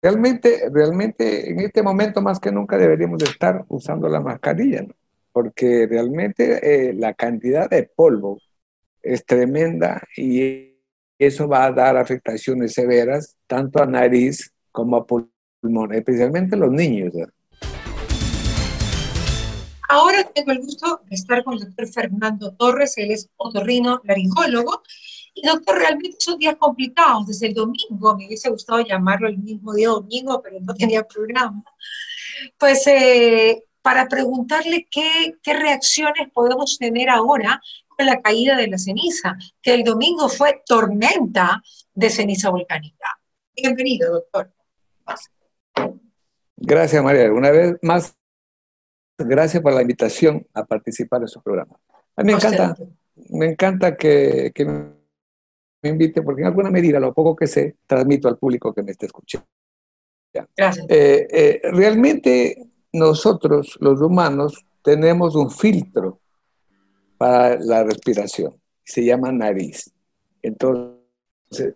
realmente, realmente en este momento más que nunca deberíamos estar usando la mascarilla, ¿no? porque realmente eh, la cantidad de polvo es tremenda y eso va a dar afectaciones severas tanto a nariz como a pulmón, especialmente los niños. Ahora tengo el gusto de estar con el doctor Fernando Torres, él es otorrino laringólogo. Y doctor, realmente son días complicados. Desde el domingo, me hubiese gustado llamarlo el mismo día domingo, pero no tenía programa. Pues eh, para preguntarle qué, qué reacciones podemos tener ahora con la caída de la ceniza, que el domingo fue tormenta de ceniza volcánica. Bienvenido, doctor. Gracias, María. Una vez más, gracias por la invitación a participar en su programa. A mí me encanta, me encanta que, que, me invite, porque en alguna medida, lo poco que sé, transmito al público que me esté escuchando. Gracias. Eh, eh, realmente nosotros, los humanos, tenemos un filtro para la respiración. Se llama nariz. Entonces,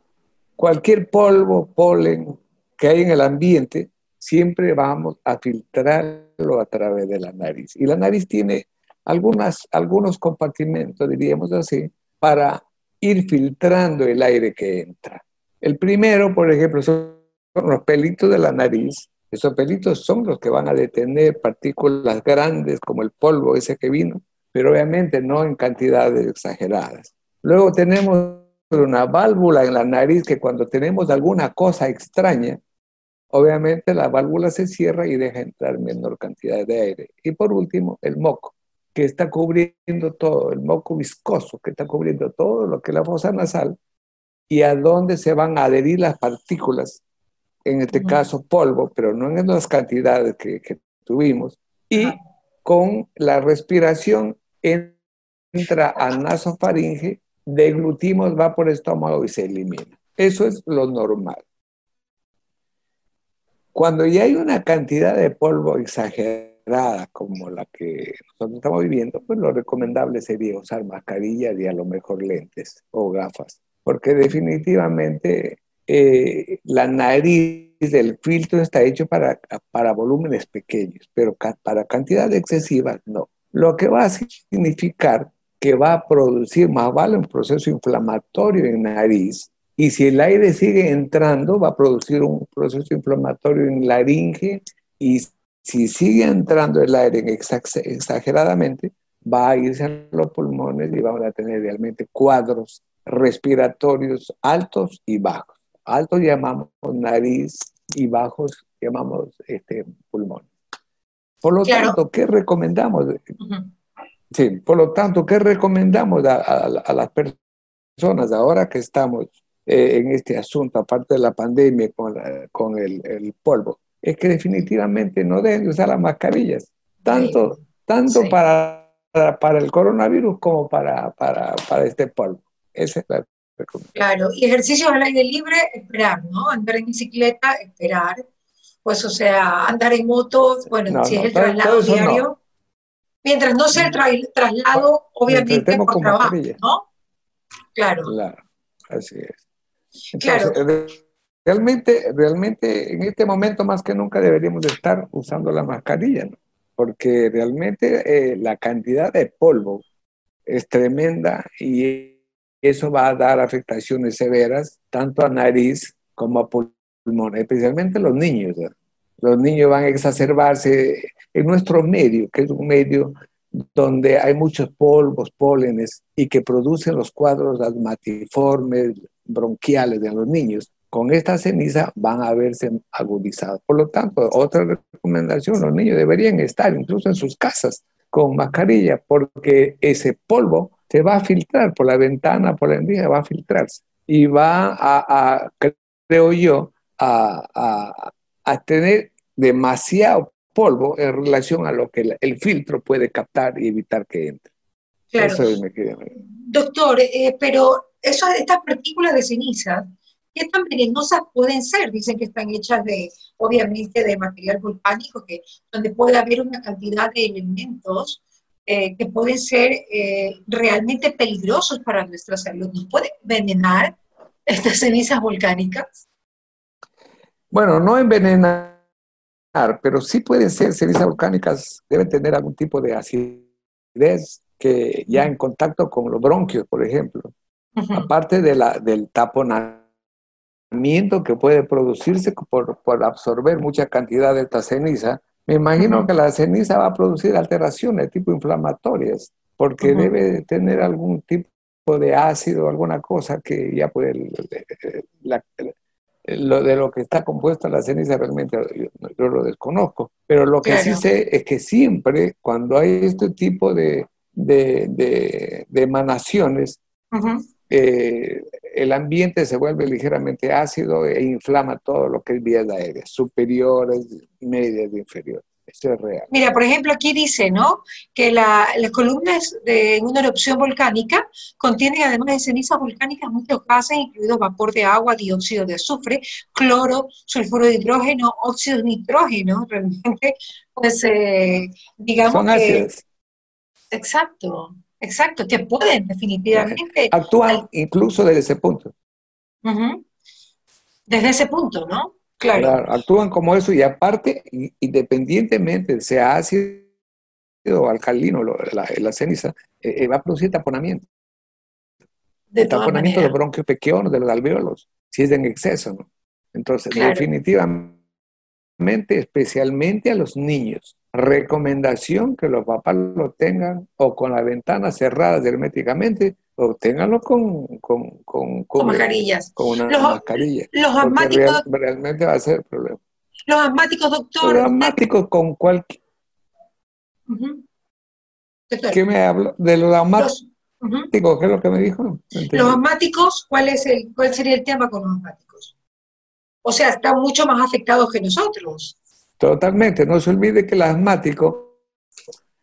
cualquier polvo, polen que hay en el ambiente, siempre vamos a filtrarlo a través de la nariz. Y la nariz tiene algunas, algunos compartimentos, diríamos así, para ir filtrando el aire que entra. El primero, por ejemplo, son los pelitos de la nariz. Esos pelitos son los que van a detener partículas grandes como el polvo ese que vino, pero obviamente no en cantidades exageradas. Luego tenemos una válvula en la nariz que cuando tenemos alguna cosa extraña, obviamente la válvula se cierra y deja entrar menor cantidad de aire. Y por último, el moco, que está cubriendo todo, el moco viscoso, que está cubriendo todo lo que es la fosa nasal y a dónde se van a adherir las partículas, en este caso polvo, pero no en las cantidades que, que tuvimos. Y con la respiración entra a nasofaringe, deglutimos, va por el estómago y se elimina. Eso es lo normal. Cuando ya hay una cantidad de polvo exagerada como la que nosotros estamos viviendo, pues lo recomendable sería usar mascarillas y a lo mejor lentes o gafas, porque definitivamente eh, la nariz del filtro está hecho para, para volúmenes pequeños, pero para cantidades excesivas no. Lo que va a significar que va a producir más vale un proceso inflamatorio en nariz y si el aire sigue entrando va a producir un proceso inflamatorio en laringe y si sigue entrando el aire exageradamente va a irse a los pulmones y vamos a tener realmente cuadros respiratorios altos y bajos. Altos llamamos nariz y bajos llamamos este, pulmón. Por lo tanto, ¿qué recomendamos? Sí, por lo tanto, ¿qué recomendamos a, las personas ahora que estamos eh, en este asunto, aparte de la pandemia con, con el, polvo? Es que definitivamente no deben usar las mascarillas, tanto, tanto Para, para, el coronavirus como para, para, para este polvo. Esa es la recomendación. Claro, y ejercicios al aire libre, esperar, ¿no? Andar en bicicleta, esperar pues o sea, andar en moto, bueno, si es el traslado diario, mientras no sea el traslado, obviamente por trabajo, ¿no? Claro. Claro, así es. claro. Realmente, realmente en este momento más que nunca deberíamos estar usando la mascarilla, ¿no? porque realmente eh, la cantidad de polvo es tremenda y eso va a dar afectaciones severas tanto a nariz como a pulmón especialmente los niños. Los niños van a exacerbarse en nuestro medio, que es un medio donde hay muchos polvos, pólenes y que producen los cuadros asmatiformes, bronquiales de los niños. Con esta ceniza van a verse agudizados. Por lo tanto, otra recomendación, los niños deberían estar incluso en sus casas con mascarilla porque ese polvo se va a filtrar por la ventana, por la envía, va a filtrarse y va a, a creo yo, a, tener demasiado polvo en relación a lo que el, filtro puede captar y evitar que entre. Claro. Doctor, eh, pero eso, estas partículas de ceniza, ¿qué tan venenosas pueden ser? Dicen que están hechas de, obviamente, de material volcánico, que, donde puede haber una cantidad de elementos eh, que pueden ser eh, realmente peligrosos para nuestra salud. ¿Nos pueden envenenar estas cenizas volcánicas? Bueno, no envenenar, pero sí pueden ser cenizas volcánicas, deben tener algún tipo de acidez que ya en contacto con los bronquios, por ejemplo, aparte de la, del taponamiento que puede producirse por, por, absorber mucha cantidad de esta ceniza, me imagino que la ceniza va a producir alteraciones tipo inflamatorias, porque debe tener algún tipo de ácido, alguna cosa que ya puede, lo de lo que está compuesta la ceniza realmente yo, lo desconozco, pero lo que sí sé es que siempre cuando hay este tipo de, de, emanaciones, eh, el ambiente se vuelve ligeramente ácido e inflama todo lo que es vías aéreas, superiores, medias e inferiores. Eso es real. Mira, por ejemplo, aquí dice, ¿no? Que las columnas de una erupción volcánica contienen, además de cenizas volcánicas, muchos gases, incluidos vapor de agua, dióxido de azufre, cloro, sulfuro de hidrógeno, óxido de nitrógeno. Realmente, pues, eh, digamos Son que... Exacto, exacto, que pueden definitivamente... Actúan incluso desde ese punto. Desde ese punto, ¿no? Claro. Actúan como eso y aparte, independientemente sea ácido o alcalino, la, la ceniza, eh, eh, va a producir taponamiento. De taponamiento de bronquios pequeños, de los alveolos, si es en exceso, ¿no? Entonces, definitivamente, especialmente a los niños, recomendación que los papás lo tengan o con las ventanas cerradas herméticamente o ténganlo con, con, con, con mascarillas. Con una mascarilla. Los asmáticos. realmente va a ser el problema. Los asmáticos, doctor. Los asmáticos con cualquier. ¿Qué me hablo? De los asmáticos. ¿Qué es lo que me dijo? los asmáticos, ¿cuál, es el, ¿cuál sería el tema con los asmáticos? O sea, están mucho más afectados que nosotros. Totalmente. No se olvide que el asmático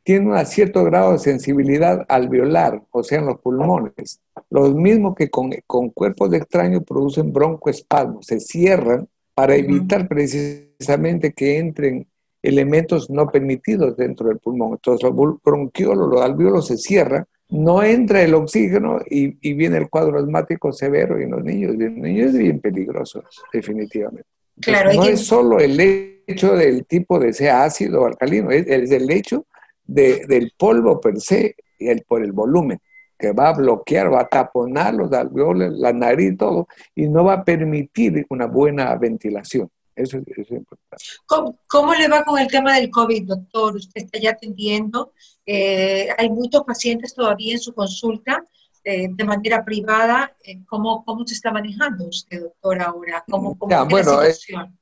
tiene un cierto grado de sensibilidad alveolar, o sea, en los pulmones. Los mismos que con, con cuerpos de extraño producen broncoespasmos, se cierran para evitar precisamente que entren elementos no permitidos dentro del pulmón. Entonces los bronquiolos, los alveolos se cierran, no entra el oxígeno y, y viene el cuadro asmático severo y en los niños. Y en los niños es bien peligroso, definitivamente. claro, no es solo el hecho del tipo de sea ácido o alcalino, es, el hecho del polvo per se y el, por el volumen, que va a bloquear, va a taponar los alveolos, la nariz, todo, y no va a permitir una buena ventilación. Eso, es importante. ¿Cómo, le va con el tema del COVID, doctor? Usted está ya atendiendo. Eh, hay muchos pacientes todavía en su consulta eh, de manera privada. Eh, ¿cómo, ¿Cómo se está manejando usted, doctor, ahora? ¿Cómo, cómo la situación?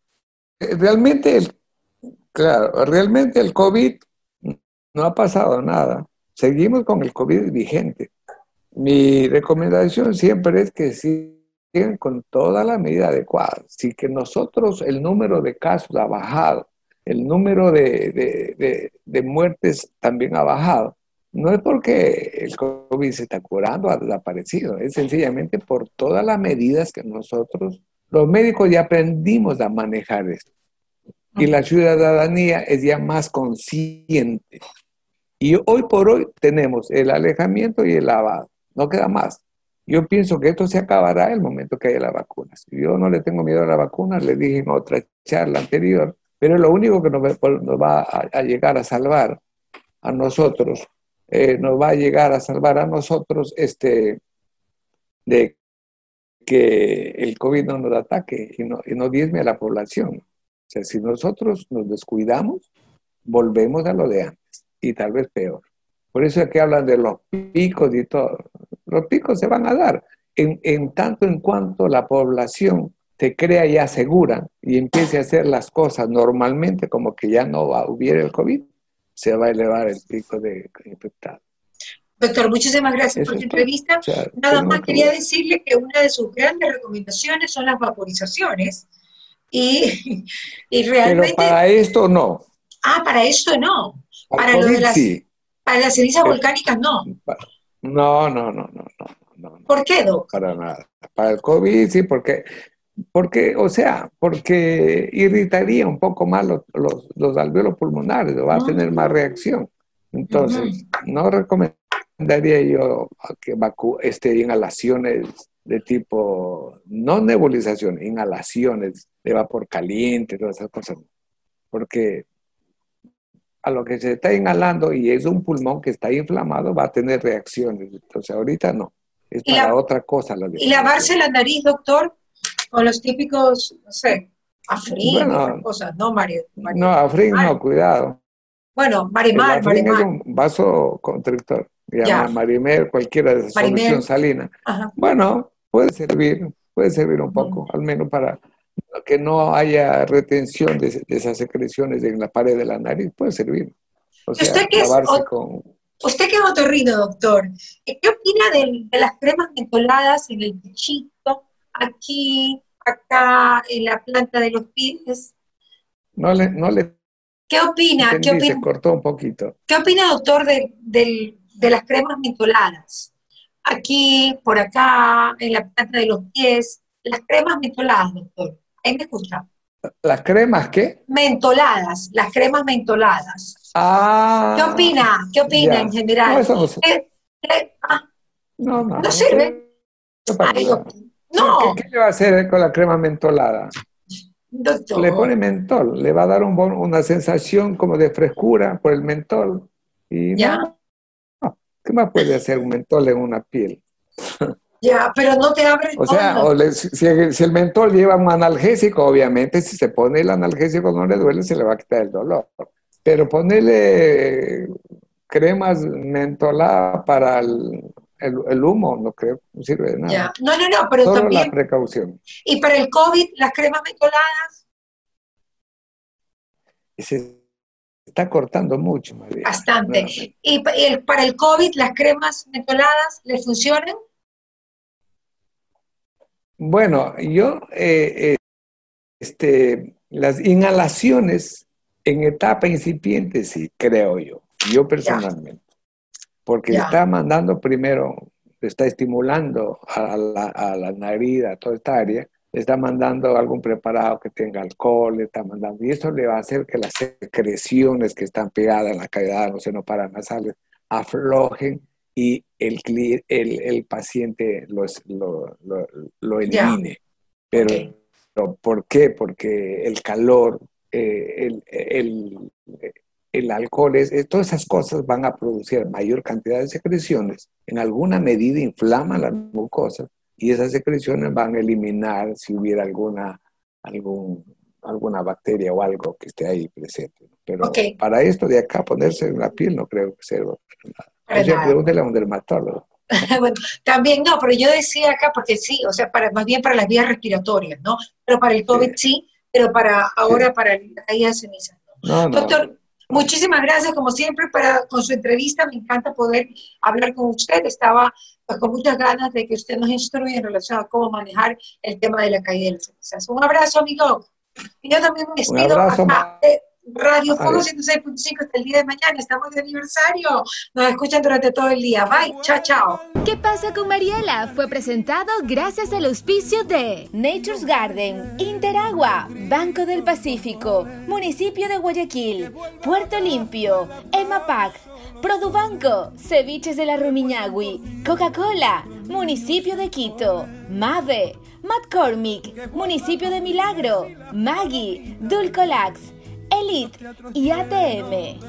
Eh, realmente, el, claro, realmente el COVID no ha pasado nada. Seguimos con el COVID vigente. Mi recomendación siempre es que con toda la medida adecuada. Si que nosotros el número de casos ha bajado, el número de, de, muertes también ha bajado, no es porque el COVID se está curando, ha desaparecido, es sencillamente por todas las medidas que nosotros los médicos ya aprendimos a manejar esto. Y la ciudadanía es ya más consciente. Y hoy por hoy tenemos el alejamiento y el lavado. No queda más. Yo pienso que esto se acabará el momento que haya las vacunas. Yo no le tengo miedo a las vacunas, le dije en otra charla anterior, pero lo único que nos va, a, llegar a salvar a nosotros, eh, nos va a llegar a salvar a nosotros este, de que el COVID no nos ataque y no, y no diezme a la población. O sea, si nosotros nos descuidamos, volvemos a lo de antes y tal vez peor. Por eso es que hablan de los picos y todo. Los picos se van a dar en, en tanto en cuanto la población te crea ya segura y empiece a hacer las cosas normalmente, como que ya no va, hubiera el COVID, se va a elevar el pico de infectados. Doctor, muchísimas gracias por su entrevista. Nada más quería decirle que una de sus grandes recomendaciones son las vaporizaciones. Y, realmente. Pero para esto no. Ah, para esto no. Para, lo de las, para las cenizas volcánicas no. No, no, no, no, no. ¿Por qué, doctor? Para nada. Para el COVID sí, porque, porque o sea, porque irritaría un poco más los, los, alveolos pulmonares, va a tener más reacción. Entonces, no recomiendo daría yo que esté en inhalaciones de tipo, no nebulización, inhalaciones de vapor caliente, todas esas cosas. Porque a lo que se está inhalando y es un pulmón que está inflamado, va a tener reacciones. Entonces, ahorita no. Es para otra cosa. La ¿Y lavarse la nariz, doctor? Con los típicos, no sé, afrín, cosas, ¿no, Mario? No, afrín no, cuidado. Bueno, marimar, marimar. es un vaso constrictor. Llama marimer, cualquiera de esas solución salina. Bueno, puede servir, puede servir un poco, al menos para que no haya retención de, esas secreciones en la pared de la nariz, puede servir. ¿Usted, qué es, usted que es otorrino, doctor, ¿qué opina de, las cremas mentoladas en el pechito, aquí, acá, en la planta de los pies? No le, no le ¿Qué opina? ¿Qué opina? Se cortó un poquito. ¿Qué opina, doctor, de, de las cremas mentoladas? Aquí, por acá, en la planta de los pies, las cremas mentoladas, doctor. Ahí me escucha. ¿Las cremas qué? Mentoladas, las cremas mentoladas. Ah. ¿Qué opina? ¿Qué opina en general? No, eso no, sirve. Ah. no, no, no, sirve. no. ¿Qué, le va a hacer con la crema mentolada? Doctor. Le pone mentol, le va a dar un una sensación como de frescura por el mentol. Y ya. ¿Qué más puede hacer un mentol en una piel? Ya, pero no te abre O sea, si, el mentol lleva un analgésico, obviamente si se pone el analgésico no le duele, se le va a quitar el dolor. Pero ponerle cremas mentoladas para el, humo, no creo, no sirve de nada. Ya. No, no, no, pero Solo también... la precaución. ¿Y para el COVID, las cremas mentoladas? Se está cortando mucho, María. Bastante. ¿Y para el COVID, las cremas mentoladas le funcionan? Bueno, yo, eh, eh, este, las inhalaciones en etapa incipiente, sí, creo yo, yo personalmente. Porque está mandando primero, está estimulando a la, a la nariz, a toda esta área, está mandando algún preparado que tenga alcohol, le está mandando, y eso le va a hacer que las secreciones que están pegadas en la cavidad de los seno paranasales aflojen y el, el, el paciente lo, lo, lo, elimine. Pero, ¿por qué? Porque el calor, eh, el, el, el, alcohol, es, todas esas cosas van a producir mayor cantidad de secreciones, en alguna medida inflaman las mucosas y esas secreciones van a eliminar si hubiera alguna, algún, alguna bacteria o algo que esté ahí presente. Pero para esto de acá ponerse en la piel no creo que sirva nada. Yo pregúntale a un dermatólogo. bueno, también no, pero yo decía acá, porque sí, o sea, para, más bien para las vías respiratorias, ¿no? Pero para el COVID sí, pero para ahora para la caída de ceniza. No, Doctor, muchísimas gracias, como siempre, para, con su entrevista. Me encanta poder hablar con usted. Estaba pues, con muchas ganas de que usted nos instruya en relación a cómo manejar el tema de la caída de las cenizas. Un abrazo, amigo. Y yo también me despido. Un abrazo, Radio Fuego 106.5 hasta el día de mañana. Estamos de aniversario. Nos escuchan durante todo el día. Bye. Chao, chao. ¿Qué pasa con Mariela? Fue presentado gracias al auspicio de Nature's Garden, Interagua, Banco del Pacífico, Municipio de Guayaquil, Puerto Limpio, EMAPAC, Produbanco, Ceviches de la Rumiñahui, Coca-Cola, Municipio de Quito, MAVE, McCormick, Municipio de Milagro, Maggie, Dulcolax, Elite y ATM.